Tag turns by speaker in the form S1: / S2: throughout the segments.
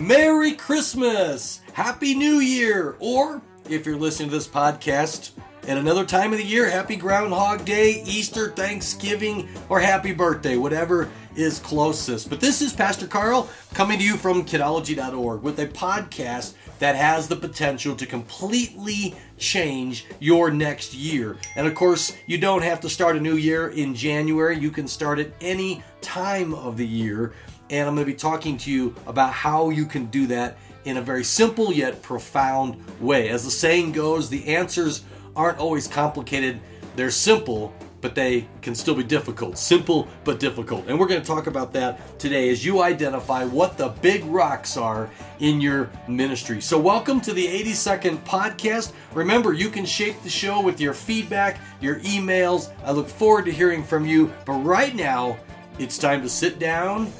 S1: Merry Christmas! Happy New Year! Or, if you're listening to this podcast at another time of the year, Happy Groundhog Day, Easter, Thanksgiving, or Happy Birthday, whatever is closest. But this is Pastor Karl coming to you from kidology.org with a podcast that has the potential to completely change your next year. And of course, you don't have to start a new year in January, you can start at any time of the year and I'm going to be talking to you about how you can do that in a very simple yet profound way. As the saying goes, the answers aren't always complicated, they're simple, but they can still be difficult. Simple but difficult. And we're going to talk about that today as you identify what the big rocks are in your ministry. So, welcome to the 80 second podcast. Remember, you can shape the show with your feedback, your emails. I look forward to hearing from you. But right now, it's time to sit down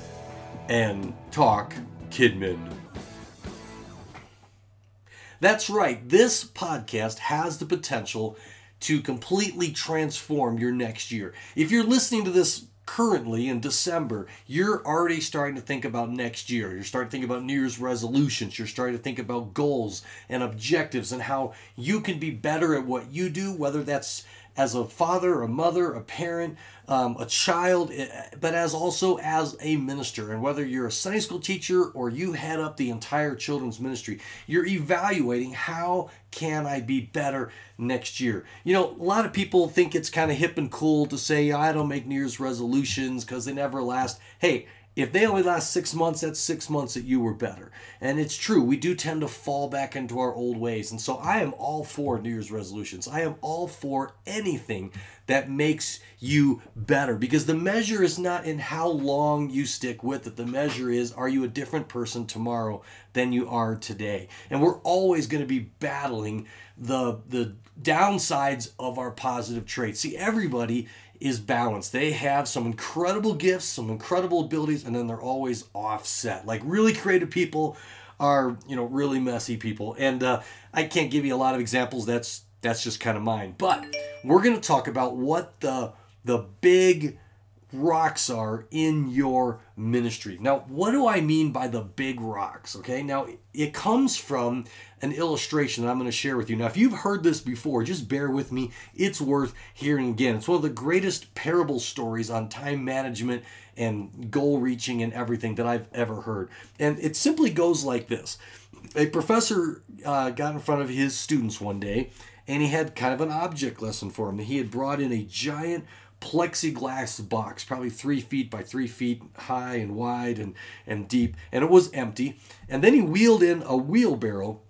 S1: and talk Kidmin. That's right, this podcast has the potential to completely transform your next year. If you're listening to this currently in December, you're already starting to think about next year. You're starting to think about New Year's resolutions. You're starting to think about goals and objectives and how you can be better at what you do, whether that's as a father, a mother, a parent, um, a child, eh, but as also as a minister. And whether you're a Sunday school teacher or you head up the entire children's ministry, you're evaluating how can I be better next year. You know, a lot of people think it's kind of hip and cool to say I don't make New Year's resolutions because they never last. Hey, if they only last six months, that's six months that you were better. And it's true, we do tend to fall back into our old ways. And so I am all for New Year's resolutions. I am all for anything that makes you better because the measure is not in how long you stick with it. The measure is are you a different person tomorrow than you are today? And we're always going to be battling the the downsides of our positive traits. See, everybody is balanced. They have some incredible gifts, some incredible abilities, and then they're always offset. Like really creative people are, you know, really messy people. And uh, I can't give you a lot of examples. That's that's just kind of mine. But we're going to talk about what the the big rocks are in your ministry. Now, what do I mean by the big rocks? Okay, now it comes from an illustration that I'm going to share with you. Now, if you've heard this before, just bear with me. It's worth hearing again. It's one of the greatest parable stories on time management and goal reaching and everything that I've ever heard. And it simply goes like this A professor uh, got in front of his students one day and he had kind of an object lesson for them. He had brought in a giant plexiglass box, probably three feet by three feet high and wide and, and deep, and it was empty. And then he wheeled in a wheelbarrow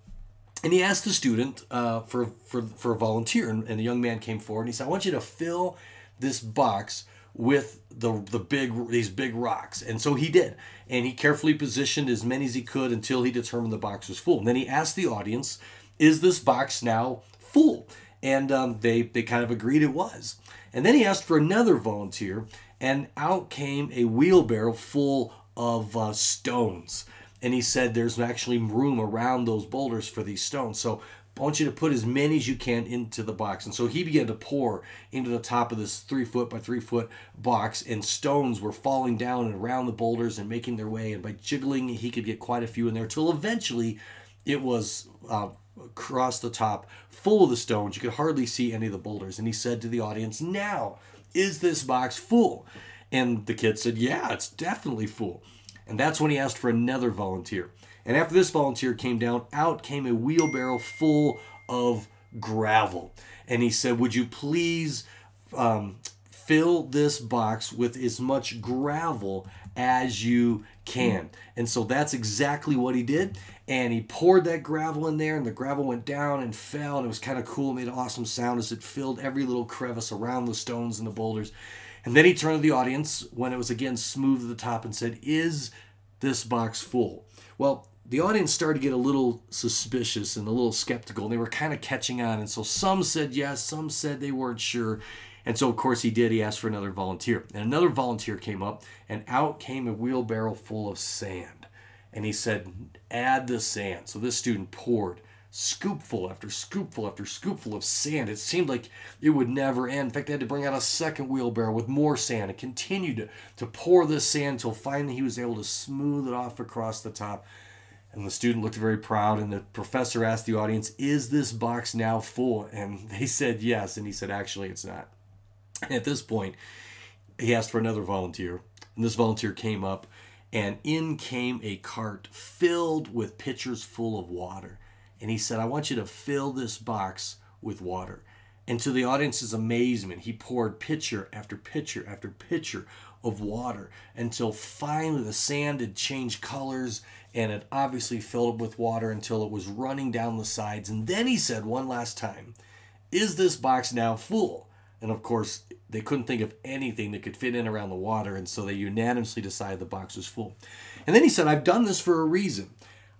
S1: and he asked the student uh, for, for, for a volunteer. And, and the young man came forward and he said, I want you to fill this box with the the big these big rocks and so he did and he carefully positioned as many as he could until he determined the box was full and then he asked the audience is this box now full and um, they they kind of agreed it was and then he asked for another volunteer, and out came a wheelbarrow full of uh, stones. And he said there's actually room around those boulders for these stones. So I want you to put as many as you can into the box. And so he began to pour into the top of this three foot by three foot box, and stones were falling down and around the boulders and making their way. And by jiggling, he could get quite a few in there till eventually it was uh, across the top, full of the stones. You could hardly see any of the boulders. And he said to the audience, Now, is this box full? And the kid said, Yeah, it's definitely full. And that's when he asked for another volunteer. And after this volunteer came down, out came a wheelbarrow full of gravel. And he said, Would you please um, fill this box with as much gravel as you can. And so that's exactly what he did. And he poured that gravel in there, and the gravel went down and fell, and it was kind of cool, it made an awesome sound as it filled every little crevice around the stones and the boulders. And then he turned to the audience when it was again smooth at the top and said, Is this box full? Well, the audience started to get a little suspicious and a little skeptical, and they were kind of catching on. And so some said yes, some said they weren't sure. And so, of course, he did. He asked for another volunteer. And another volunteer came up, and out came a wheelbarrow full of sand. And he said, Add the sand. So this student poured scoopful after scoopful after scoopful of sand. It seemed like it would never end. In fact, they had to bring out a second wheelbarrow with more sand and continued to, to pour this sand until finally he was able to smooth it off across the top. And the student looked very proud, and the professor asked the audience, Is this box now full? And they said yes. And he said, Actually, it's not. At this point, he asked for another volunteer. And this volunteer came up, and in came a cart filled with pitchers full of water. And he said, I want you to fill this box with water. And to the audience's amazement, he poured pitcher after pitcher after pitcher of water until finally the sand had changed colors and it obviously filled up with water until it was running down the sides. And then he said one last time, Is this box now full? And of course, they couldn't think of anything that could fit in around the water, and so they unanimously decided the box was full. And then he said, I've done this for a reason.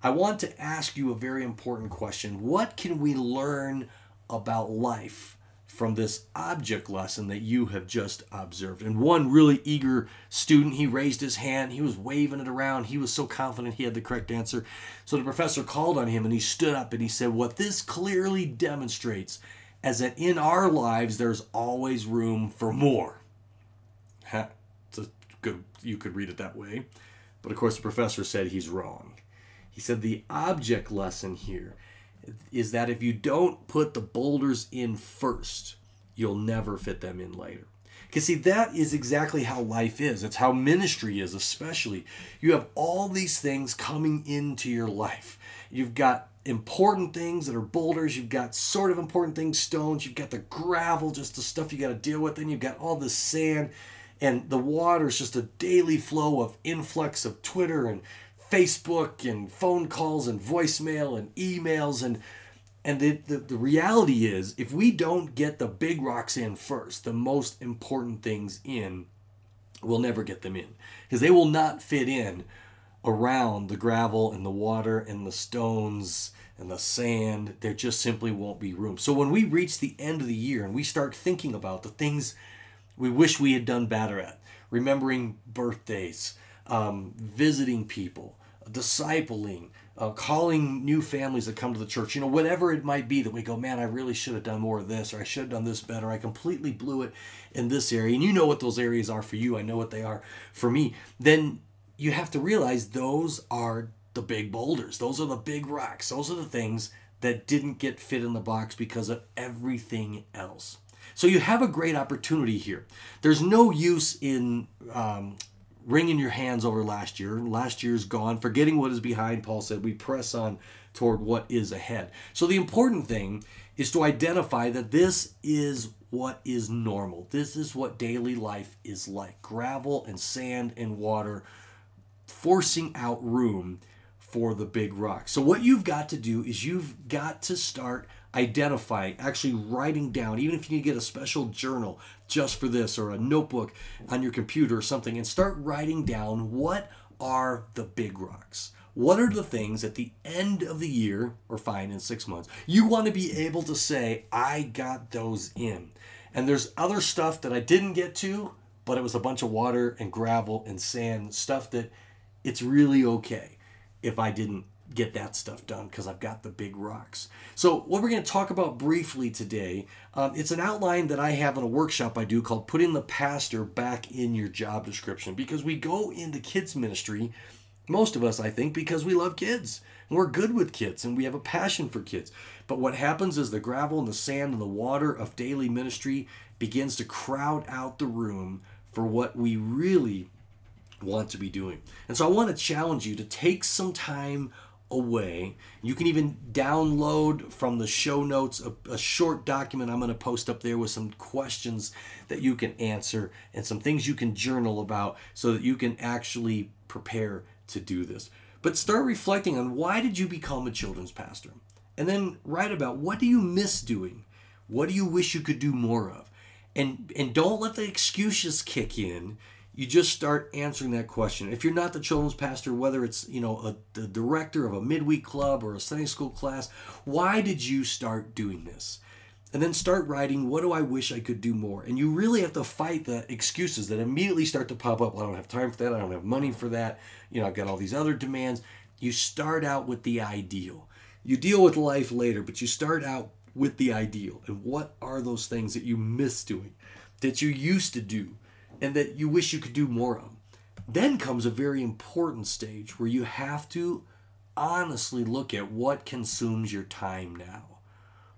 S1: I want to ask you a very important question. What can we learn about life from this object lesson that you have just observed. And one really eager student, he raised his hand, he was waving it around, he was so confident he had the correct answer. So the professor called on him and he stood up and he said, What this clearly demonstrates is that in our lives there's always room for more. It's a good, you could read it that way. But of course, the professor said he's wrong. He said the object lesson here is that if you don't put the boulders in first, you'll never fit them in later. Because, see, that is exactly how life is. It's how ministry is, especially. You have all these things coming into your life. You've got important things that are boulders, you've got sort of important things, stones, you've got the gravel, just the stuff you got to deal with, and you've got all the sand, and the water is just a daily flow of influx of Twitter and Facebook and phone calls and voicemail and emails. And and the, the, the reality is if we don't get the big rocks in first, the most important things in, we'll never get them in. Because they will not fit in around the gravel and the water and the stones and the sand. There just simply won't be room. So when we reach the end of the year and we start thinking about the things we wish we had done better at, remembering birthdays, um, visiting people, discipling, uh, calling new families that come to the church, you know, whatever it might be that we go, man, I really should have done more of this, or I should have done this better. I completely blew it in this area. And you know what those areas are for you. I know what they are for me. Then you have to realize those are the big boulders. Those are the big rocks. Those are the things that didn't get fit in the box because of everything else. So you have a great opportunity here. There's no use in um, wringing your hands over last year. Last year's gone. Forgetting what is behind, Paul said, we press on toward what is ahead. So the important thing is to identify that this is what is normal. This is what daily life is like gravel and sand and water forcing out room for the big rock. So, what you've got to do is you've got to start identifying, actually writing down, even if you need to get a special journal just for this or a notebook on your computer or something, and start writing down what are the big rocks. What are the things at the end of the year, or fine, in six months, you want to be able to say, I got those in. And there's other stuff that I didn't get to, but it was a bunch of water and gravel and sand, stuff that it's really okay if I didn't get that stuff done because I've got the big rocks. So, what we're going to talk about briefly today, um, it's an outline that I have in a workshop I do called Putting the Pastor Back in Your Job Description because we go into kids' ministry, most of us, I think, because we love kids and we're good with kids and we have a passion for kids. But what happens is the gravel and the sand and the water of daily ministry begins to crowd out the room for what we really want to be doing. And so I want to challenge you to take some time away. You can even download from the show notes a, a short document I'm going to post up there with some questions that you can answer and some things you can journal about so that you can actually prepare to do this. But start reflecting on why did you become a children's pastor? And then write about what do you miss doing? What do you wish you could do more of? And and don't let the excuses kick in you just start answering that question. If you're not the children's pastor, whether it's you know a, the director of a midweek club or a Sunday school class, why did you start doing this? And then start writing, what do I wish I could do more? And you really have to fight the excuses that immediately start to pop up. Well, I don't have time for that. I don't have money for that. You know, I've got all these other demands. You start out with the ideal. You deal with life later, but you start out with the ideal. And what are those things that you miss doing, that you used to do, and that you wish you could do more of. Then comes a very important stage where you have to honestly look at what consumes your time now.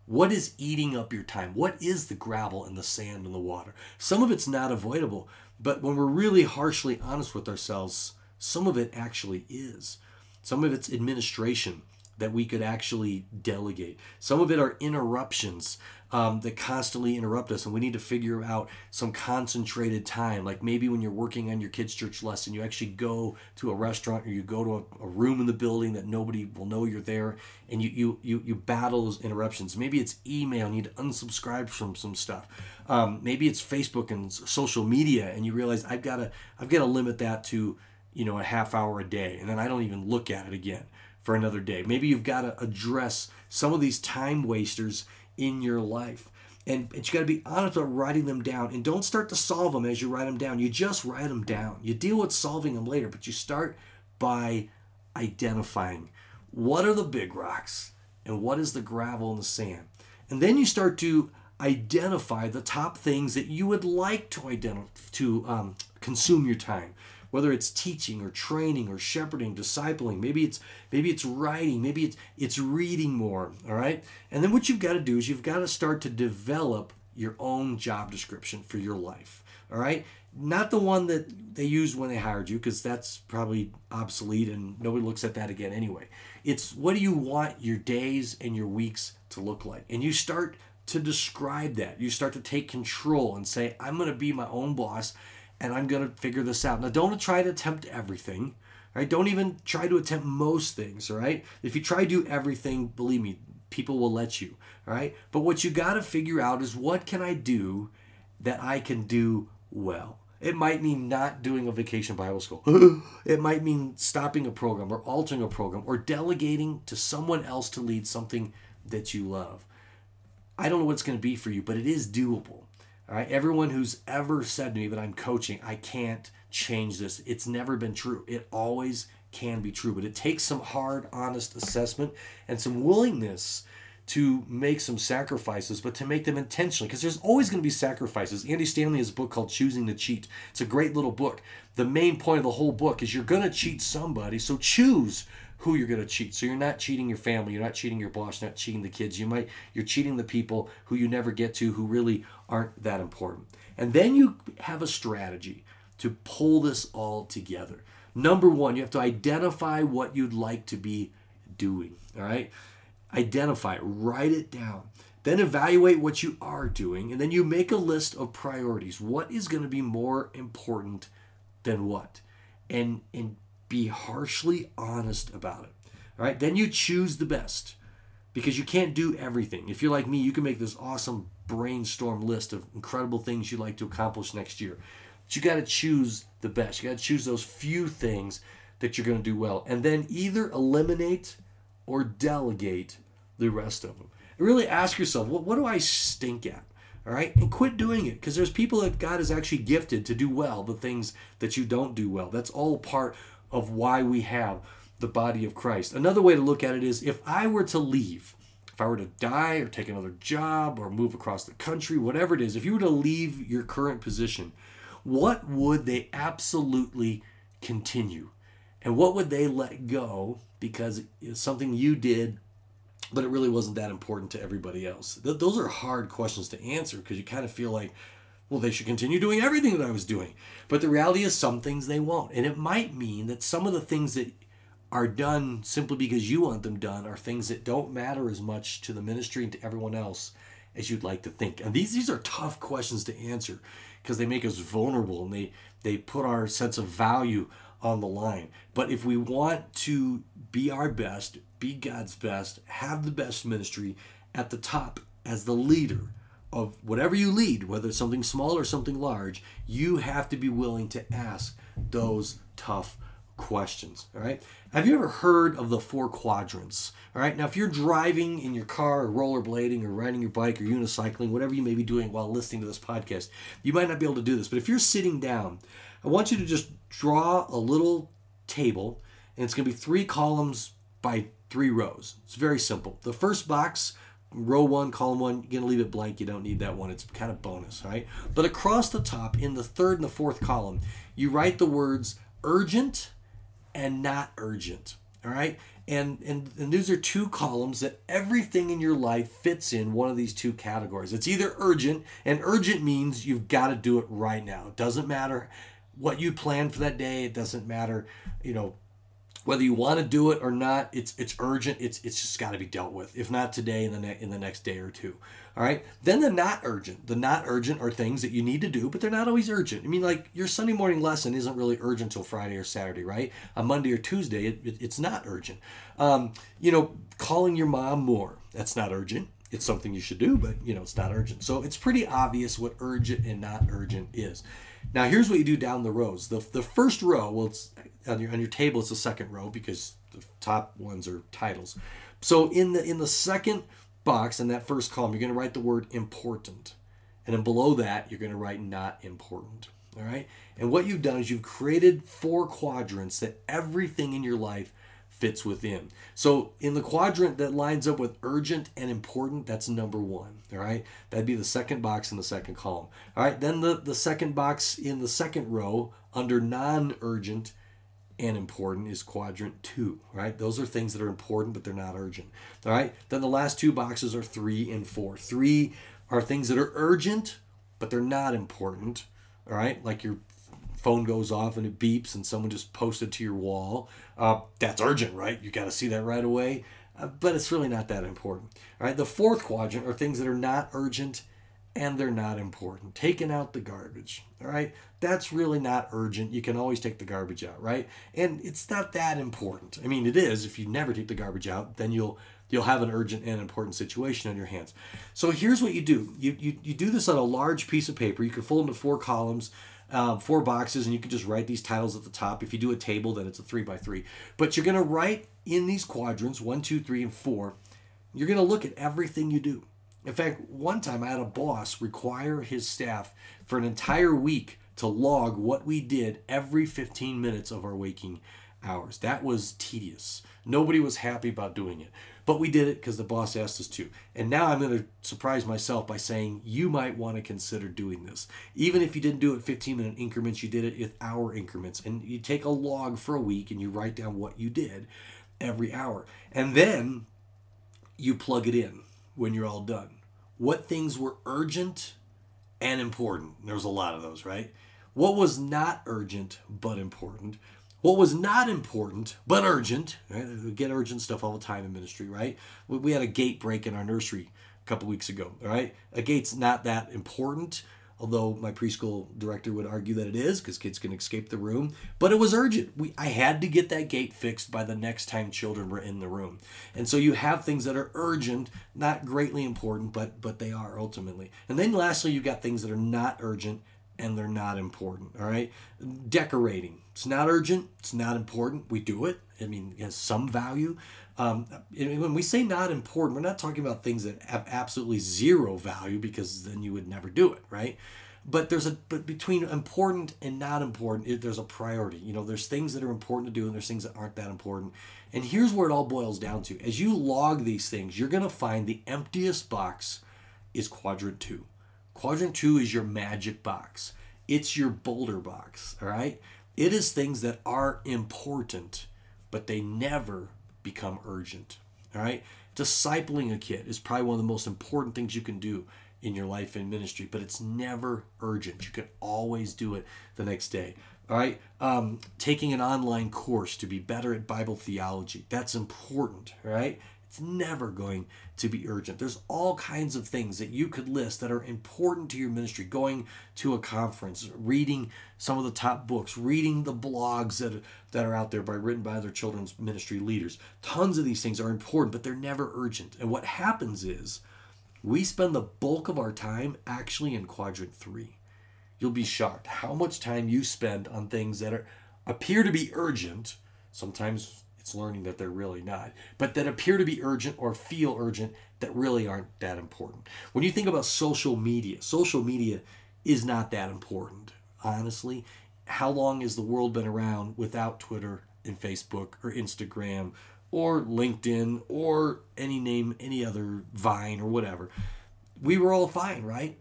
S1: What is eating up your time? What is the gravel and the sand and the water? Some of it's not avoidable, but when we're really harshly honest with ourselves, some of it actually is. Some of it's administration that we could actually delegate. Some of it are interruptions um, that constantly interrupt us, and we need to figure out some concentrated time. Like maybe when you're working on your kids' church lesson, you actually go to a restaurant or you go to a, a room in the building that nobody will know you're there, and you you you you battle those interruptions. Maybe it's email, you need to unsubscribe from some stuff. Um, maybe it's Facebook and social media, and you realize I've got to I've got to limit that to you know a half hour a day, and then I don't even look at it again for another day. Maybe you've got to address some of these time wasters in your life. And, and you got to be honest about writing them down. And don't start to solve them as you write them down. You just write them down. You deal with solving them later, but you start by identifying what are the big rocks and what is the gravel and the sand. And then you start to identify the top things that you would like to identify to um, consume your time whether it's teaching or training or shepherding discipling maybe it's maybe it's writing maybe it's it's reading more all right? And then what you've got to do is you've got to start to develop your own job description for your life all right? Not the one that they used when they hired you because that's probably obsolete and nobody looks at that again anyway. It's what do you want your days and your weeks to look like? And you start to describe that. You start to take control and say i'm going to be my own boss and I'm going to figure this out. Now, don't try to attempt everything, right? Don't even try to attempt most things, all right? If you try to do everything, believe me, people will let you, all right? But what you got to figure out is what can I do that I can do well? It might mean not doing a vacation Bible school. it might mean stopping a program or altering a program or delegating to someone else to lead something that you love. I don't know what it's going to be for you, but it is doable. All right, everyone who's ever said to me that I'm coaching, I can't change this. It's never been true. It always can be true, but it takes some hard, honest assessment and some willingness to make some sacrifices, but to make them intentionally, because there's always going to be sacrifices. Andy Stanley has a book called Choosing to Cheat. It's a great little book. The main point of the whole book is you're going to cheat somebody, so choose who you're going to cheat. So you're not cheating your family, you're not cheating your boss, not cheating the kids. You might you're cheating the people who you never get to who really aren't that important. And then you have a strategy to pull this all together. Number 1, you have to identify what you'd like to be doing, all right? Identify it, write it down. Then evaluate what you are doing, and then you make a list of priorities. What is going to be more important than what? And and be harshly honest about it. All right, then you choose the best because you can't do everything. If you're like me, you can make this awesome brainstorm list of incredible things you'd like to accomplish next year. But you got to choose the best. You got to choose those few things that you're going to do well, and then either eliminate or delegate the rest of them. And really ask yourself, what, do I stink at? All right, and quit doing it because there's people that God has actually gifted to do well the things that you don't do well. That's all part of why we have the body of Christ. Another way to look at it is if I were to leave, if I were to die or take another job or move across the country, whatever it is, if you were to leave your current position, what would they absolutely continue? And what would they let go because it's something you did, but it really wasn't that important to everybody else? Th- those are hard questions to answer because you kind of feel like, well, they should continue doing everything that I was doing. But the reality is, some things they won't. And it might mean that some of the things that are done simply because you want them done are things that don't matter as much to the ministry and to everyone else as you'd like to think. And these, these are tough questions to answer because they make us vulnerable and they, they put our sense of value on the line. But if we want to be our best, be God's best, have the best ministry at the top as the leader, of whatever you lead, whether it's something small or something large, you have to be willing to ask those tough questions. All right. Have you ever heard of the four quadrants? All right. Now, if you're driving in your car, or rollerblading, or riding your bike, or unicycling, whatever you may be doing while listening to this podcast, you might not be able to do this. But if you're sitting down, I want you to just draw a little table, and it's going to be three columns by three rows. It's very simple. The first box row one, column one, you're gonna leave it blank. You don't need that one. It's kind of bonus, right? But across the top, in the third and the fourth column, you write the words urgent and not urgent. All right. And, and and these are two columns that everything in your life fits in one of these two categories. It's either urgent, and urgent means you've got to do it right now. It doesn't matter what you plan for that day. It doesn't matter, you know, whether you want to do it or not. It's it's urgent. It's it's just got to be dealt with. If not today, in the ne- in the next day or two. All right. Then the not urgent. The not urgent are things that you need to do, but they're not always urgent. I mean, like your Sunday morning lesson isn't really urgent till Friday or Saturday, right? On Monday or Tuesday, it, it, it's not urgent. Um, you know, calling your mom more. That's not urgent. It's something you should do, but you know, it's not urgent. So it's pretty obvious what urgent and not urgent is. Now, here's what you do down the rows. The, the first row, well, it's on your on your table. It's the second row because the top ones are titles. So in the in the second box in that first column, you're going to write the word important, and then below that, you're going to write not important. All right. And what you've done is you've created four quadrants that everything in your life fits within. So in the quadrant that lines up with urgent and important, that's number one. All right. That'd be the second box in the second column. All right. Then the, the second box in the second row under non urgent and important is quadrant two, right? Those are things that are important, but they're not urgent. All right. Then the last two boxes are three and four. Three are things that are urgent, but they're not important. All right. Like your phone goes off and it beeps and someone just posted to your wall. Uh, that's urgent, right? You got to see that right away. Uh, but it's really not that important. All right. The fourth quadrant are things that are not urgent and they're not important. Taking out the garbage. All right. That's really not urgent. You can always take the garbage out, right? And it's not that important. I mean, it is. If you never take the garbage out, then you'll you'll have an urgent and important situation on your hands. So here's what you do. You, you, you do this on a large piece of paper. You can fold into four columns um, four boxes, and you can just write these titles at the top. If you do a table, then it's a three by three. But you're going to write in these quadrants one, two, three, and four. You're going to look at everything you do. In fact, one time I had a boss require his staff for an entire week to log what we did every 15 minutes of our waking hours. That was tedious. Nobody was happy about doing it. But we did it because the boss asked us to. And now I'm going to surprise myself by saying you might want to consider doing this. Even if you didn't do it 15 minute increments, you did it with hour increments. And you take a log for a week and you write down what you did every hour. And then you plug it in when you're all done. What things were urgent and important? There's a lot of those, right? What was not urgent but important? What was not important but urgent, right? We get urgent stuff all the time in ministry, right? We had a gate break in our nursery a couple weeks ago, all right? A gate's not that important, although my preschool director would argue that it is because kids can escape the room. But it was urgent. We I had to get that gate fixed by the next time children were in the room. And so you have things that are urgent, not greatly important, but but they are ultimately. And then lastly, you've got things that are not urgent and they're not important. All right, decorating. It's not urgent. It's not important. We do it. I mean, it has some value. Um, when we say not important, we're not talking about things that have absolutely zero value because then you would never do it, right? But there's a but between important and not important, it, there's a priority. You know, there's things that are important to do and there's things that aren't that important. And here's where it all boils down to: as you log these things, you're gonna find the emptiest box is quadrant two. Quadrant two is your magic box. It's your boulder box, all right? It is things that are important, but they never become urgent, all right? Discipling a kid is probably one of the most important things you can do in your life and ministry, but it's never urgent. You can always do it the next day. All right. Um, taking an online course to be better at Bible theology. That's important. All right. It's never going to be urgent. There's all kinds of things that you could list that are important to your ministry. Going to a conference, reading some of the top books, reading the blogs that, that are out there by written by other children's ministry leaders. Tons of these things are important, but they're never urgent. And what happens is we spend the bulk of our time actually in quadrant three. You'll be shocked how much time you spend on things that are appear to be urgent, sometimes it's learning that they're really not, but that appear to be urgent or feel urgent that really aren't that important. When you think about social media, social media is not that important, honestly. How long has the world been around without Twitter and Facebook or Instagram or LinkedIn or any name, any other Vine or whatever? We were all fine, right?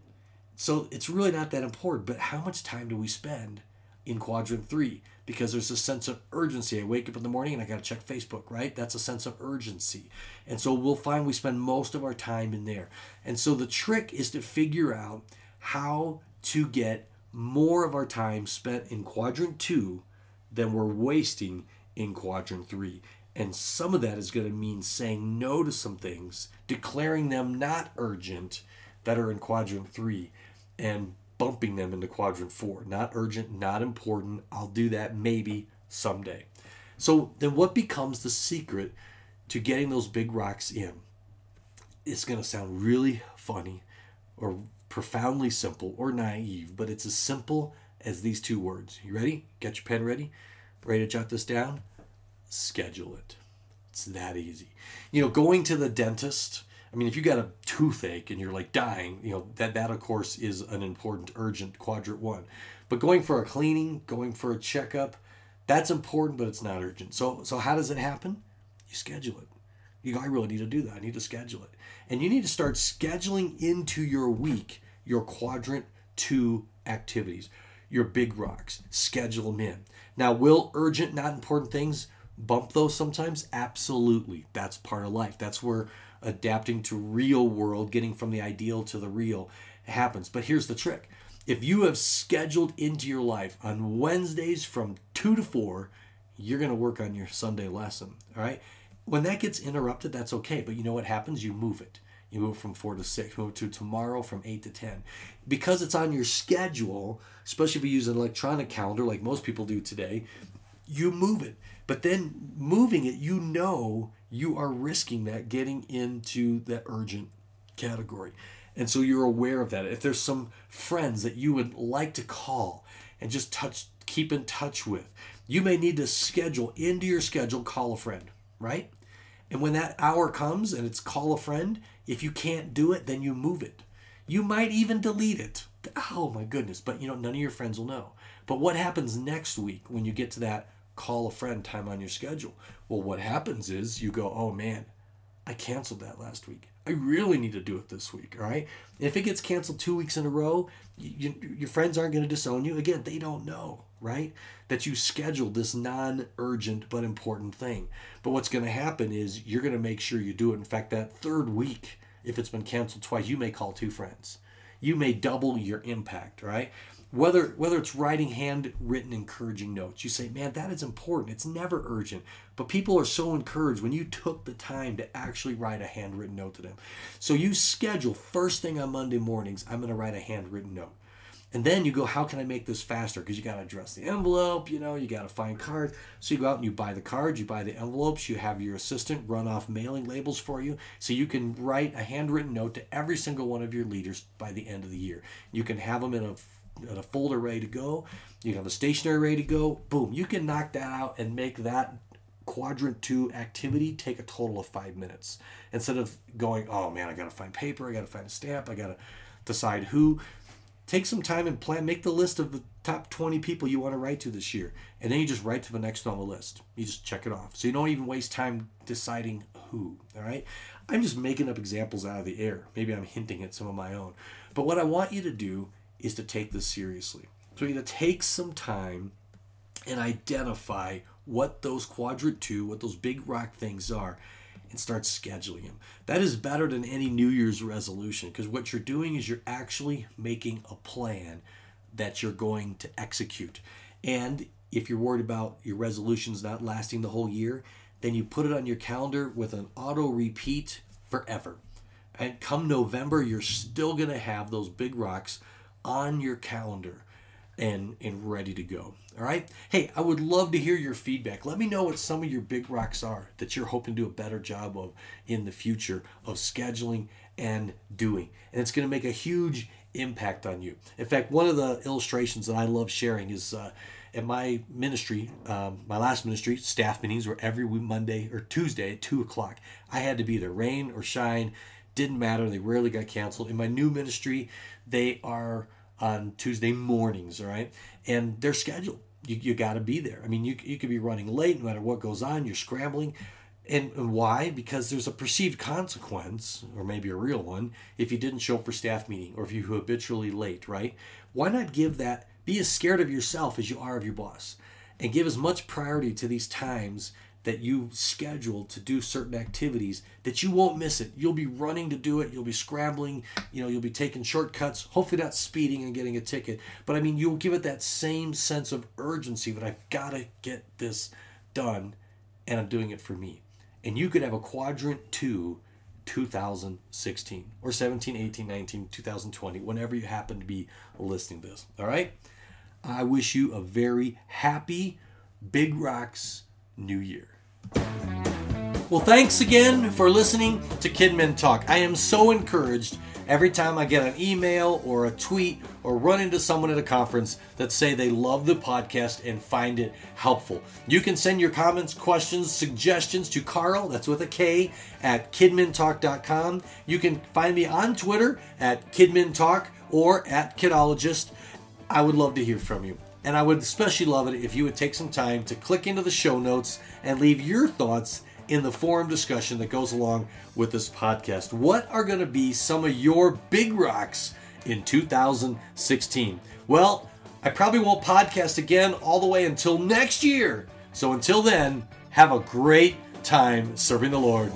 S1: So it's really not that important. But how much time do we spend in quadrant three? Because there's a sense of urgency. I wake up in the morning and I got to check Facebook, right? That's a sense of urgency. And so we'll find we spend most of our time in there. And so the trick is to figure out how to get more of our time spent in quadrant two than we're wasting in quadrant three. And some of that is going to mean saying no to some things, declaring them not urgent that are in quadrant three, and bumping them into quadrant four. Not urgent, not important. I'll do that maybe someday. So then what becomes the secret to getting those big rocks in? It's going to sound really funny or profoundly simple or naive, but it's as simple as these two words. You ready? Get your pen ready? Ready to jot this down? Schedule it. It's that easy. You know, going to the dentist, I mean, if you got a toothache and you're like dying, you know, that, that of course is an important, urgent quadrant one. But going for a cleaning, going for a checkup, that's important, but it's not urgent. So, so how does it happen? You schedule it. You go, I really need to do that. I need to schedule it. And you need to start scheduling into your week your quadrant two activities, your big rocks. Schedule them in. Now, will urgent, not important things bump those sometimes? Absolutely. That's part of life. That's where adapting to real world, getting from the ideal to the real happens. But here's the trick. If you have scheduled into your life on Wednesdays from 2 to 4, you're going to work on your Sunday lesson, all right? When that gets interrupted, that's okay, but you know what happens? You move it. You move from 4 to 6, move to tomorrow from 8 to 10. Because it's on your schedule, especially if you use an electronic calendar like most people do today, you move it. But then moving it, you know you are risking that getting into that urgent category. And so you're aware of that. If there's some friends that you would like to call and just touch keep in touch with, you may need to schedule into your schedule call a friend, right? And when that hour comes and it's call a friend, if you can't do it, then you move it. You might even delete it. Oh my goodness, but you know none of your friends will know. But what happens next week when you get to that call a friend time on your schedule. Well, what happens is you go, oh man, I canceled that last week. I really need to do it this week. All right. if it gets canceled two weeks in a row, you, you, your friends aren't going to disown you. Again, they don't know, right? That you scheduled this non urgent but important thing. But what's going to happen is you're going to make sure you do it. In fact, that third week, if it's been canceled twice, you may call two friends. You may double your impact, right? Whether whether it's writing handwritten encouraging notes you say man that is important. It's never urgent. But people are so encouraged when you took the time to actually write a handwritten note to them. So you schedule first thing on monday mornings i'm going to write a handwritten note. And then you go how can i make this faster? Because you got to address the envelope you know you got to find cards. So you go out and you buy the cards you buy the envelopes you have your assistant run off mailing labels for you so you can write a handwritten note to every single one of your leaders by the end of the year. You can have them in a a folder ready to go. You have a stationery ready to go. Boom, you can knock that out and make that quadrant two activity take a total of five minutes instead of going, oh man, I got to find paper, I got to find a stamp, I got to decide who. Take some time and plan. Make the list of the top 20 people you want to write to this year, and then you just write to the next on the list. You just check it off, so you don't even waste time deciding who. All right. I'm just making up examples out of the air. Maybe I'm hinting at some of my own, but what I want you to do is to take this seriously. So you got to take some time and identify what those quadrant two, what those big rock things are, and start scheduling them. That is better than any New Year's resolution because what you're doing is you're actually making a plan that you're going to execute. And if you're worried about your resolutions not lasting the whole year, then you put it on your calendar with an auto repeat forever. And come November, you're still going to have those big rocks on your calendar and and ready to go. All right. Hey, I would love to hear your feedback. Let me know what some of your big rocks are that you're hoping to do a better job of in the future of scheduling and doing. And it's going to make a huge impact on you. In fact, one of the illustrations that I love sharing is uh, at my ministry, um, my last ministry, staff meetings were every Monday or Tuesday at two o'clock. I had to be there, rain or shine, didn't matter. They rarely got canceled. In my new ministry, they are on Tuesday mornings, all right? And they're scheduled. You, you got to be there. I mean, you, you could be running late no matter what goes on. You're scrambling. And, and why? Because there's a perceived consequence, or maybe a real one, if you didn't show up for staff meeting or if you habitually late, right? Why not give that, be as scared of yourself as you are of your boss. and give as much priority to these times that you schedule to do certain activities that you won't miss it. You'll be running to do it, you'll be scrambling, you know, you'll be taking shortcuts, hopefully not speeding and getting a ticket. But I mean, you'll give it that same sense of urgency that I've got to get this done and I'm doing it for me. And you could have a quadrant 2 2016 or 17, 18, 19, 2020, whenever you happen to be listening to this. All right? I wish you a very happy Big Rocks New Year. Well, thanks again for listening to Kidmin Talk. I am so encouraged every time I get an email or a tweet or run into someone at a conference that say they love the podcast and find it helpful. You can send your comments, questions, suggestions to Karl, that's with a K, at kidmintalk.com. You can find me on Twitter at kidmintalk or at kidologist. I would love to hear from you. And I would especially love it if you would take some time to click into the show notes and leave your thoughts in the forum discussion that goes along with this podcast. What are going to be some of your big rocks in 2016? Well, I probably won't podcast again all the way until next year. So until then, have a great time serving the Lord.